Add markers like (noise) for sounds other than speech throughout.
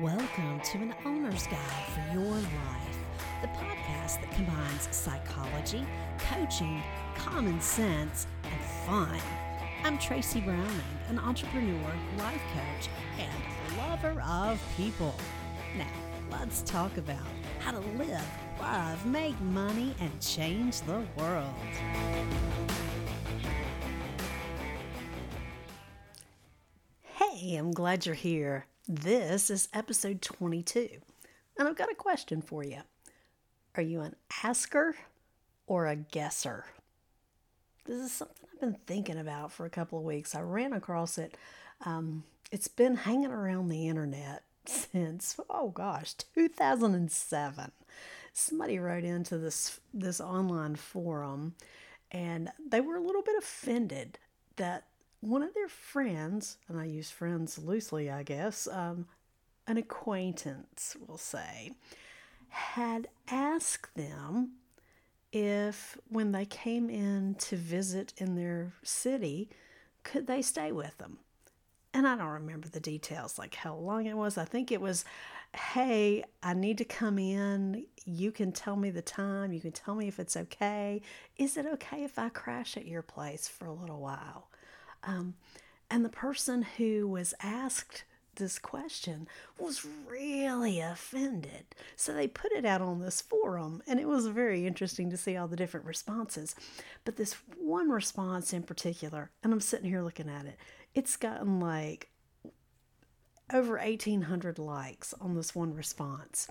Welcome to an owner's guide for your life, the podcast that combines psychology, coaching, common sense, and fun. I'm Tracy Browning, an entrepreneur, life coach, and lover of people. Now, let's talk about how to live, love, make money, and change the world. Hey, I'm glad you're here. This is episode 22, and I've got a question for you. Are you an asker or a guesser? This is something I've been thinking about for a couple of weeks. I ran across it. Um, it's been hanging around the internet since, oh gosh, 2007. Somebody wrote into this this online forum and they were a little bit offended that one of their friends, and I use friends loosely, I guess, um, an acquaintance, we'll say, had asked them if when they came in to visit in their city, could they stay with them? And I don't remember the details, like how long it was. I think it was, hey, I need to come in. You can tell me the time. You can tell me if it's okay. Is it okay if I crash at your place for a little while? Um, and the person who was asked this question was really offended. So they put it out on this forum, and it was very interesting to see all the different responses. But this one response in particular, and I'm sitting here looking at it, it's gotten like over 1,800 likes on this one response.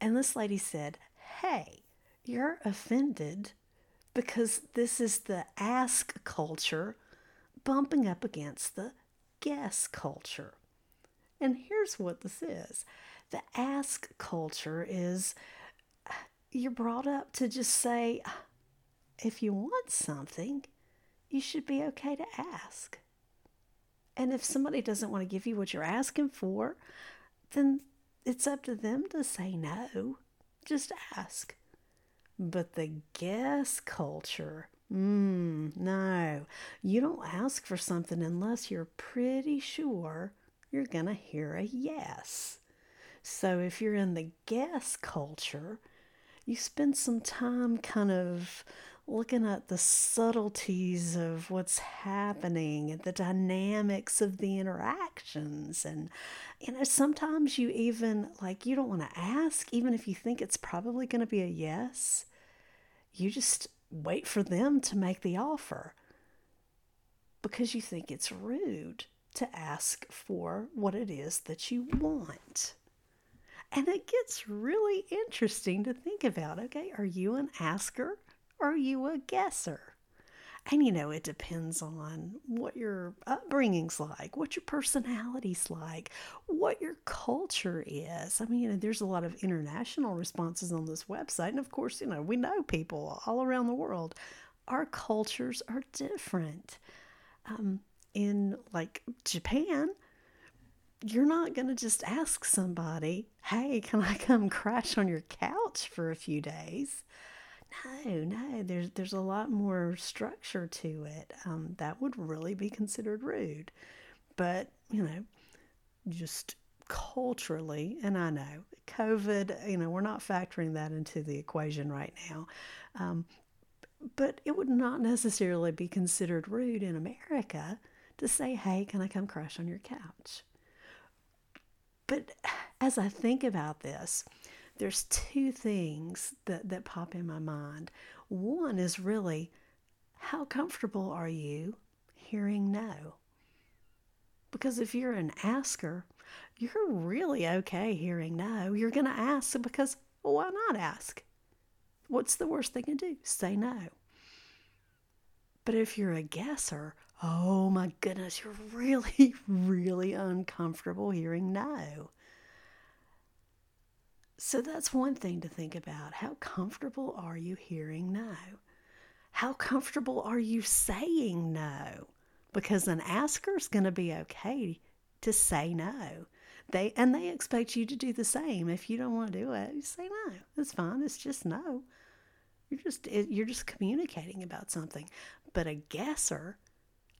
And this lady said, Hey, you're offended because this is the ask culture bumping up against the guess culture. And here's what this is the ask culture is you're brought up to just say, if you want something, you should be okay to ask. And if somebody doesn't want to give you what you're asking for, then it's up to them to say no. Just ask. But the guess culture Mm, no, you don't ask for something unless you're pretty sure you're going to hear a yes. So if you're in the guess culture, you spend some time kind of looking at the subtleties of what's happening and the dynamics of the interactions and you know sometimes you even like you don't want to ask even if you think it's probably going to be a yes you just wait for them to make the offer because you think it's rude to ask for what it is that you want. And it gets really interesting to think about okay, are you an asker or are you a guesser? And you know, it depends on what your upbringing's like, what your personality's like, what your culture is. I mean, you know, there's a lot of international responses on this website. And of course, you know, we know people all around the world. Our cultures are different. Um, in like Japan, you're not going to just ask somebody, hey, can I come (laughs) crash on your couch for a few days? No, no, there's there's a lot more structure to it. Um, that would really be considered rude. But, you know, just culturally, and I know COVID, you know, we're not factoring that into the equation right now. Um, but it would not necessarily be considered rude in America to say, hey, can I come crash on your couch? But as I think about this, there's two things that, that pop in my mind. One is really, how comfortable are you hearing no? Because if you're an asker, you're really okay hearing no. You're going to ask because why not ask? What's the worst they can do? Say no. But if you're a guesser, oh my goodness, you're really, (laughs) really uncomfortable hearing no. So that's one thing to think about. How comfortable are you hearing no? How comfortable are you saying no? Because an asker is going to be okay to say no. They and they expect you to do the same. If you don't want to do it, you say no. It's fine. It's just no. You're just you're just communicating about something. But a guesser,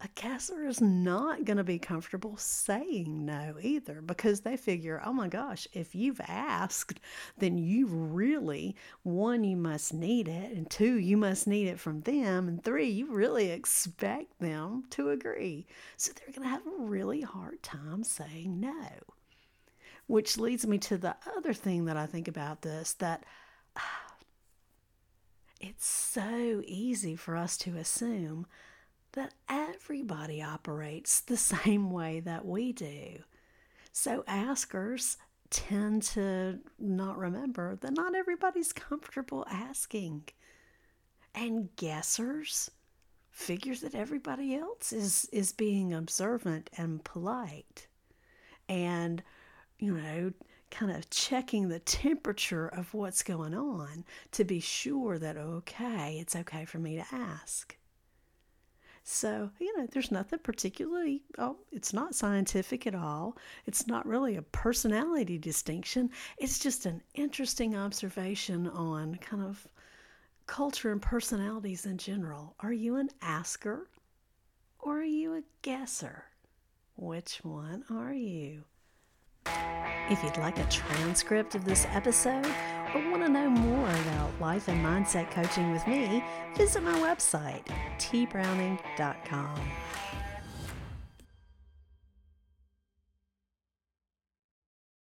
a guesser is not going to be comfortable saying no either because they figure, oh my gosh, if you've asked, then you really, one, you must need it, and two, you must need it from them, and three, you really expect them to agree. So they're going to have a really hard time saying no. Which leads me to the other thing that I think about this that ah, it's so easy for us to assume that everybody operates the (laughs) same way that we do. So askers tend to not remember that not everybody's comfortable asking. And guessers figures that everybody else is is being observant and polite. And you know, kind of checking the temperature of what's going on to be sure that okay, it's okay for me to ask. So, you know, there's nothing particularly, oh, it's not scientific at all. It's not really a personality distinction. It's just an interesting observation on kind of culture and personalities in general. Are you an asker or are you a guesser? Which one are you? If you'd like a transcript of this episode or want to know more about life and mindset coaching with me, visit my website, tbrowning.com.